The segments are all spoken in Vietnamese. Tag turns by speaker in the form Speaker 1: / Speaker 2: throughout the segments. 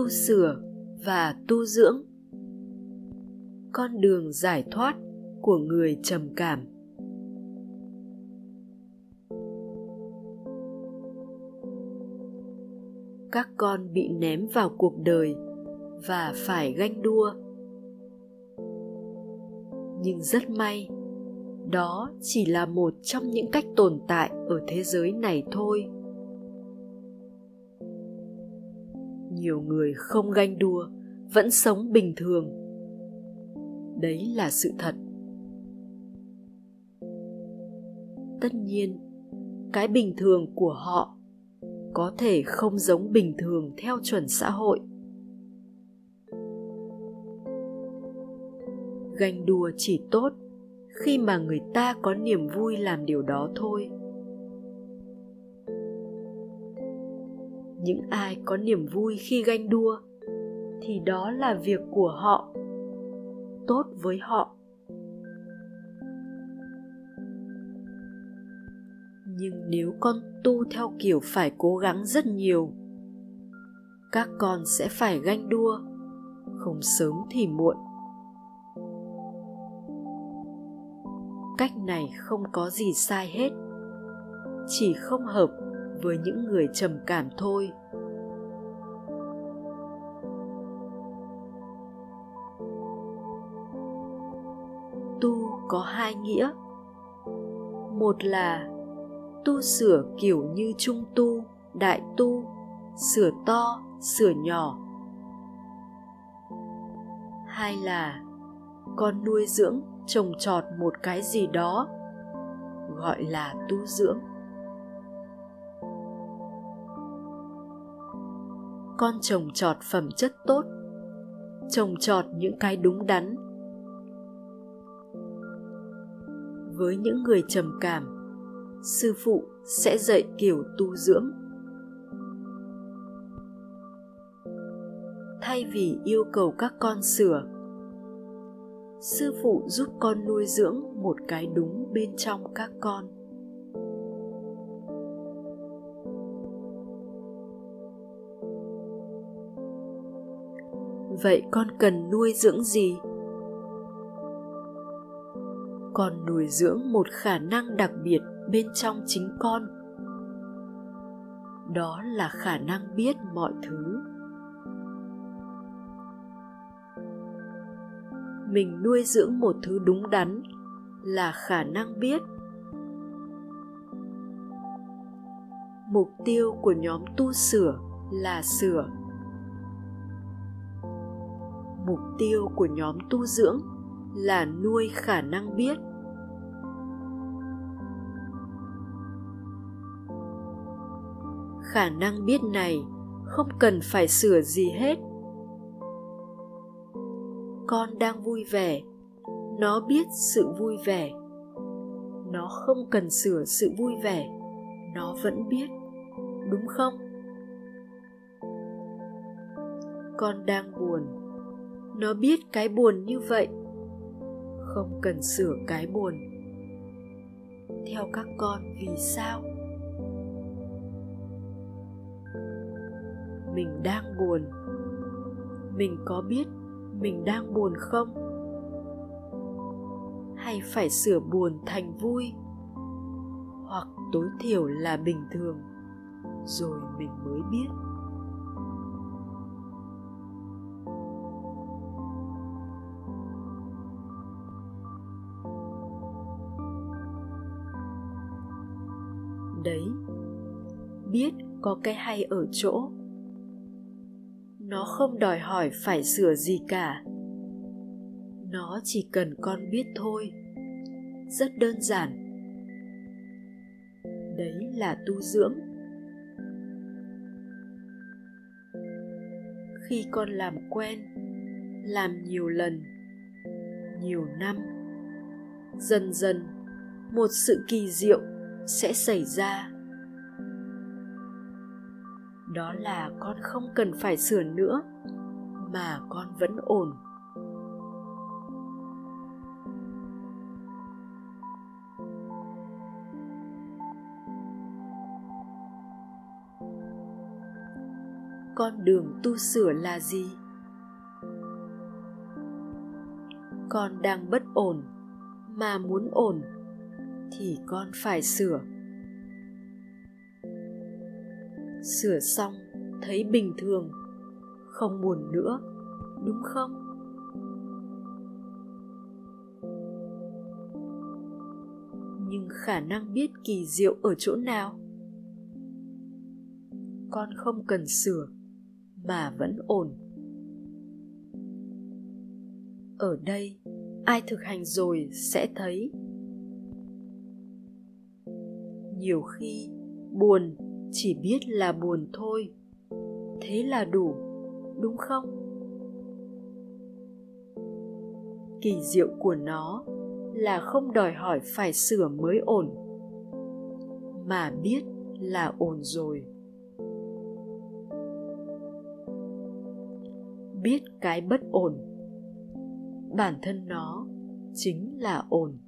Speaker 1: tu sửa và tu dưỡng. Con đường giải thoát của người trầm cảm. Các con bị ném vào cuộc đời và phải ganh đua. Nhưng rất may, đó chỉ là một trong những cách tồn tại ở thế giới này thôi. Nhiều người không ganh đua, vẫn sống bình thường. Đấy là sự thật. Tất nhiên, cái bình thường của họ có thể không giống bình thường theo chuẩn xã hội. Ganh đua chỉ tốt khi mà người ta có niềm vui làm điều đó thôi. Những ai có niềm vui khi ganh đua, thì đó là việc của họ, tốt với họ. Nhưng nếu con tu theo kiểu phải cố gắng rất nhiều, các con sẽ phải ganh đua, không sớm thì muộn. Cách này không có gì sai hết, chỉ không hợp với những người trầm cảm thôi. Tu có hai nghĩa. Một là tu sửa kiểu như trung tu, đại tu, sửa to, sửa nhỏ. Hai là con nuôi dưỡng trồng trọt một cái gì đó, gọi là tu dưỡng. Con trồng trọt phẩm chất tốt, trồng trọt những cái đúng đắn. Với những người trầm cảm, sư phụ sẽ dạy kiểu tu dưỡng. Thay vì yêu cầu các con sửa, sư phụ giúp con nuôi dưỡng một cái đúng bên trong các con. Vậy con cần nuôi dưỡng gì? Con nuôi dưỡng một khả năng đặc biệt bên trong chính con. Đó là khả năng biết mọi thứ. Mình nuôi dưỡng một thứ đúng đắn là khả năng biết. Mục tiêu của nhóm tu sửa là sửa mục tiêu của nhóm tu dưỡng là nuôi khả năng biết. Khả năng biết này không cần phải sửa gì hết. Con đang vui vẻ, nó biết sự vui vẻ. Nó không cần sửa sự vui vẻ, nó vẫn biết, đúng không? Con đang buồn nó biết cái buồn như vậy. Không cần sửa cái buồn. Theo các con, vì sao? Mình đang buồn. Mình có biết mình đang buồn không? Hay phải sửa buồn thành vui? Hoặc tối thiểu là bình thường, rồi mình mới biết. Biết có cái hay ở chỗ. Nó không đòi hỏi phải sửa gì cả. Nó chỉ cần con biết thôi. Rất đơn giản. Đấy là tu dưỡng. Khi con làm quen, làm nhiều lần, nhiều năm, dần dần, một sự kỳ diệu sẽ xảy ra đó là con không cần phải sửa nữa, mà con vẫn ổn. Con đường tu sửa là gì? Con đang bất ổn mà muốn ổn thì con phải sửa sửa xong, thấy bình thường. Không buồn nữa, đúng không? Nhưng khả năng biết kỳ diệu ở chỗ nào? Con không cần sửa, mà vẫn ổn. Ở đây, ai thực hành rồi sẽ thấy. Nhiều khi buồn chỉ biết là buồn thôi. Thế là đủ, đúng không? Kỳ diệu của nó là không đòi hỏi phải sửa mới ổn, mà biết là ổn rồi. Biết cái bất ổn, bản thân nó chính là ổn.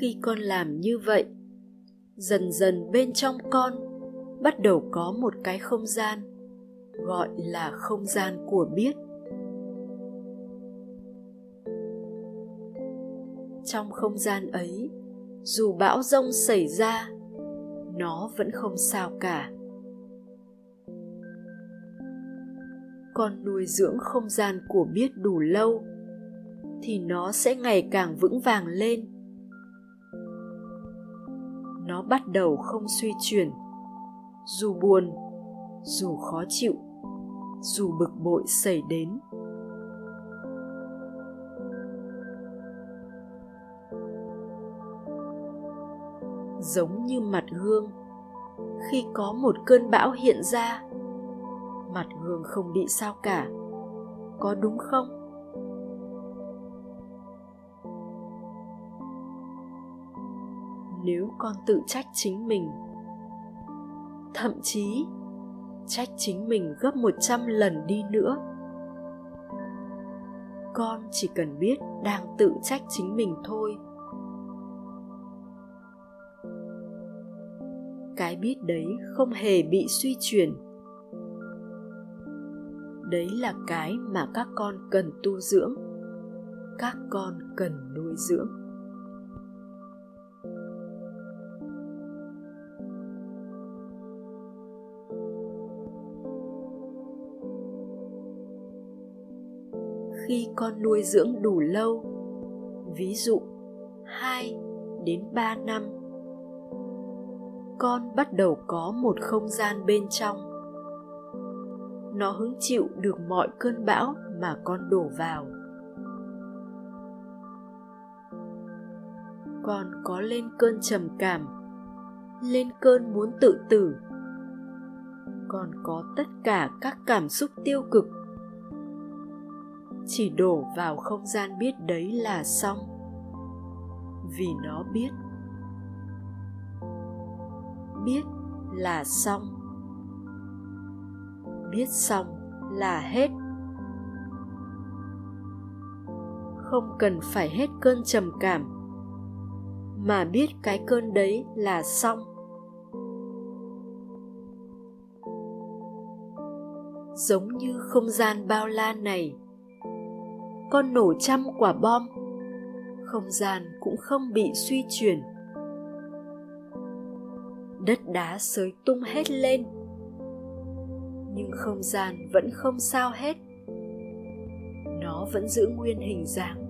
Speaker 1: Khi con làm như vậy. Dần dần bên trong con bắt đầu có một cái không gian, gọi là không gian của biết. Trong không gian ấy, dù bão rông xảy ra, nó vẫn không sao cả. Con nuôi dưỡng không gian của biết đủ lâu, thì nó sẽ ngày càng vững vàng lên nó bắt đầu không suy chuyển. Dù buồn, dù khó chịu, dù bực bội xảy đến. Giống như mặt gương, khi có một cơn bão hiện ra, mặt gương không bị sao cả, có đúng không? Nếu con tự trách chính mình. Thậm chí, trách chính mình gấp một trăm lần đi nữa. Con chỉ cần biết đang tự trách chính mình thôi. Cái biết đấy không hề bị suy chuyển. Đấy là cái mà các con cần tu dưỡng, các con cần nuôi dưỡng. Khi con nuôi dưỡng đủ lâu. Ví dụ 2 đến 3 năm. Con bắt đầu có một không gian bên trong. Nó hứng chịu được mọi cơn bão mà con đổ vào. Con có lên cơn trầm cảm, lên cơn muốn tự tử. Con có tất cả các cảm xúc tiêu cực chỉ đổ vào không gian biết đấy là xong. Vì nó biết. Biết là xong. Biết xong là hết. Không cần phải hết cơn trầm cảm, mà biết cái cơn đấy là xong. Giống như không gian bao la này con nổ trăm quả bom. Không gian cũng không bị suy chuyển. Đất đá sới tung hết lên. Nhưng không gian vẫn không sao hết. Nó vẫn giữ nguyên hình dáng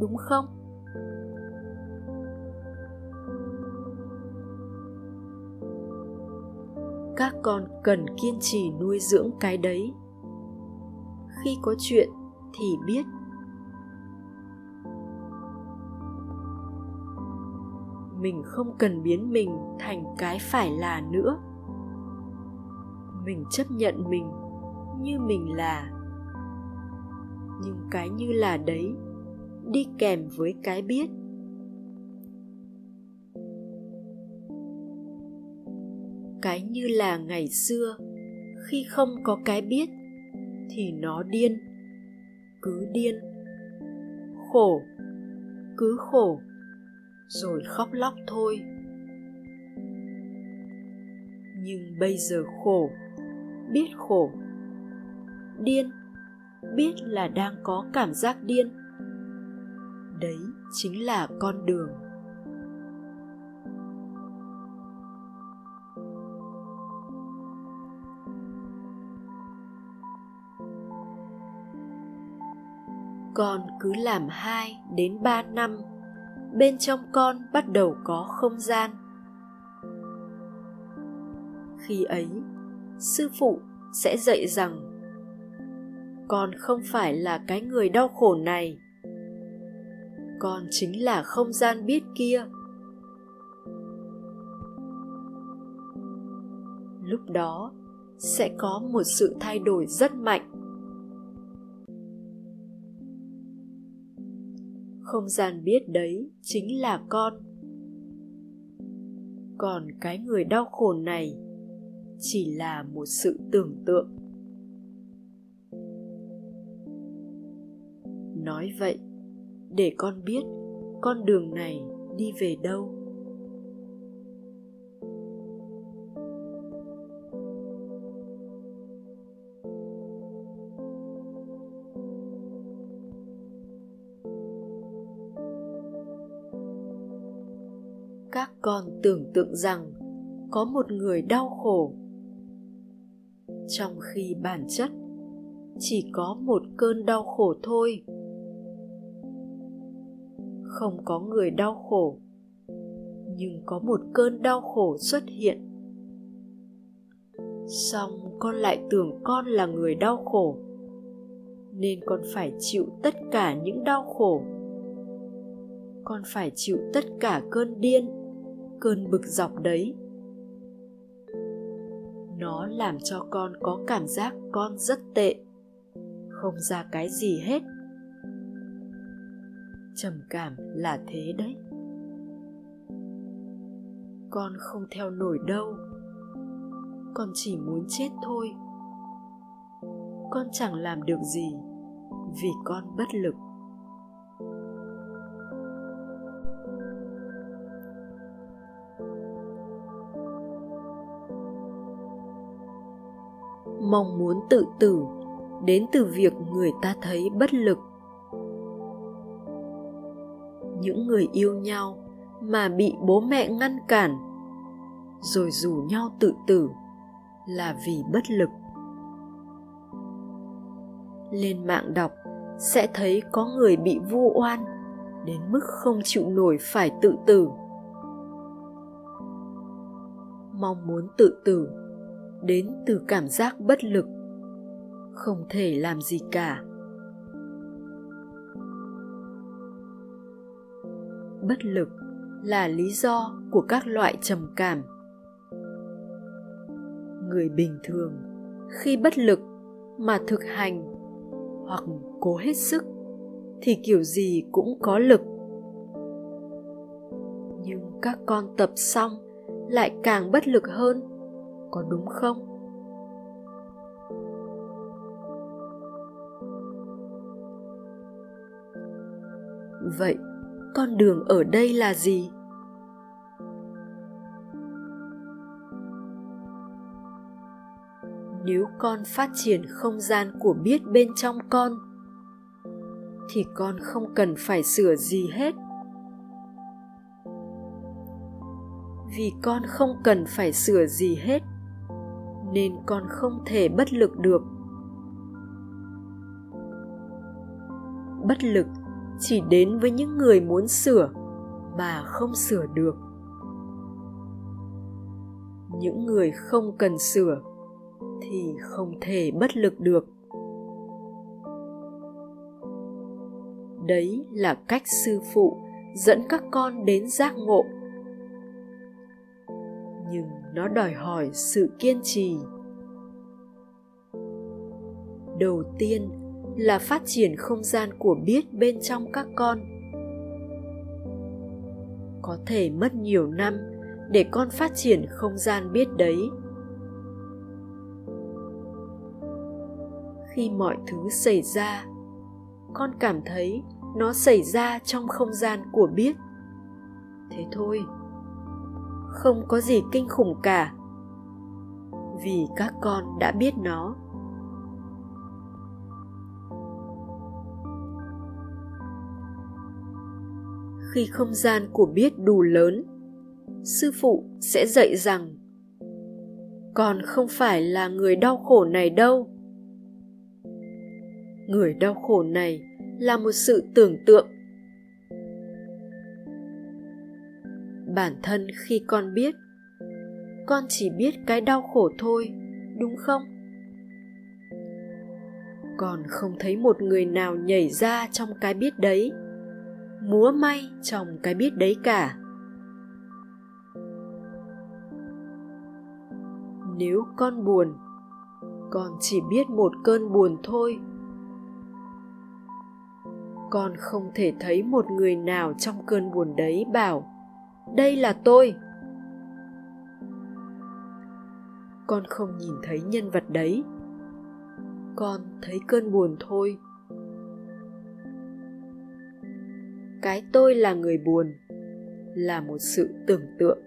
Speaker 1: đúng không? Các con cần kiên trì nuôi dưỡng cái đấy. Khi có chuyện thì biết. Mình không cần biến mình thành cái phải là nữa. Mình chấp nhận mình như mình là. Nhưng cái như là đấy đi kèm với cái biết. Cái như là ngày xưa, khi không có cái biết thì nó điên, cứ điên. Khổ, cứ khổ rồi khóc lóc thôi. Nhưng bây giờ khổ biết khổ. Điên biết là đang có cảm giác điên. Đấy chính là con đường. Con cứ làm 2 đến 3 năm, bên trong con bắt đầu có không gian. Khi ấy, sư phụ sẽ dạy rằng con không phải là cái người đau khổ này. Con chính là không gian biết kia. Lúc đó sẽ có một sự thay đổi rất mạnh không gian biết đấy chính là con. Còn cái người đau khổ này chỉ là một sự tưởng tượng. Nói vậy, để con biết con đường này đi về đâu. Con tưởng tượng rằng có một người đau khổ. Trong khi bản chất chỉ có một cơn đau khổ thôi. Không có người đau khổ, nhưng có một cơn đau khổ xuất hiện. Song con lại tưởng con là người đau khổ, nên con phải chịu tất cả những đau khổ. Con phải chịu tất cả cơn điên cơn bực dọc đấy. Nó làm cho con có cảm giác con rất tệ. Không ra cái gì hết. Trầm cảm là thế đấy. Con không theo nổi đâu. Con chỉ muốn chết thôi. Con chẳng làm được gì vì con bất lực. Mong muốn tự tử, đến từ việc người ta thấy bất lực. Những người yêu nhau mà bị bố mẹ ngăn cản, rồi rủ nhau tự tử là vì bất lực. Lên mạng đọc, sẽ thấy có người bị vu oan, đến mức không chịu nổi phải tự tử. Mong muốn tự tử đến từ cảm giác bất lực. Không thể làm gì cả. Bất lực là lý do của các loại trầm cảm. Người bình thường, khi bất lực mà thực hành hoặc cố hết sức, thì kiểu gì cũng có lực. Nhưng các con tập xong lại càng bất lực hơn có đúng không? Vậy, con đường ở đây là gì? Nếu con phát triển không gian của biết bên trong con, thì con không cần phải sửa gì hết. Vì con không cần phải sửa gì hết nên con không thể bất lực được. Bất lực chỉ đến với những người muốn sửa mà không sửa được. Những người không cần sửa thì không thể bất lực được. Đấy là cách sư phụ dẫn các con đến giác ngộ nhưng nó đòi hỏi sự kiên trì. Đầu tiên là phát triển không gian của biết bên trong các con. Có thể mất nhiều năm để con phát triển không gian biết đấy. Khi mọi thứ xảy ra, con cảm thấy nó xảy ra trong không gian của biết. Thế thôi không có gì kinh khủng cả. Vì các con đã biết nó. Khi không gian của biết đủ lớn, sư phụ sẽ dạy rằng, con không phải là người đau khổ này đâu. Người đau khổ này là một sự tưởng tượng bản thân khi con biết. Con chỉ biết cái đau khổ thôi, đúng không? Con không thấy một người nào nhảy ra trong cái biết đấy, múa may trong cái biết đấy cả. Nếu con buồn, con chỉ biết một cơn buồn thôi. Con không thể thấy một người nào trong cơn buồn đấy bảo đây là tôi. Con không nhìn thấy nhân vật đấy. Con thấy cơn buồn thôi. Cái tôi là người buồn, là một sự tưởng tượng.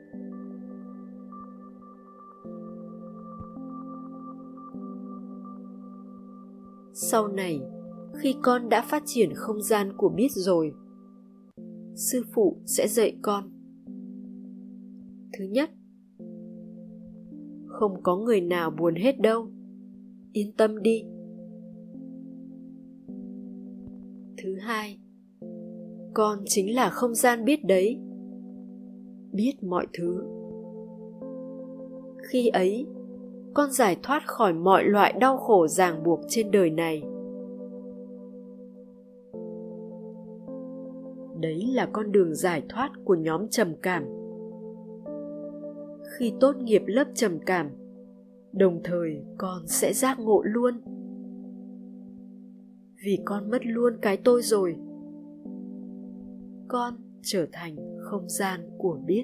Speaker 1: Sau này, khi con đã phát triển không gian của biết rồi, sư phụ sẽ dạy con thứ nhất. Không có người nào buồn hết đâu. Yên tâm đi. Thứ hai, con chính là không gian biết đấy. Biết mọi thứ. Khi ấy, con giải thoát khỏi mọi loại đau khổ ràng buộc trên đời này. Đấy là con đường giải thoát của nhóm trầm cảm khi tốt nghiệp lớp trầm cảm, đồng thời con sẽ giác ngộ luôn. Vì con mất luôn cái tôi rồi, con trở thành không gian của biết.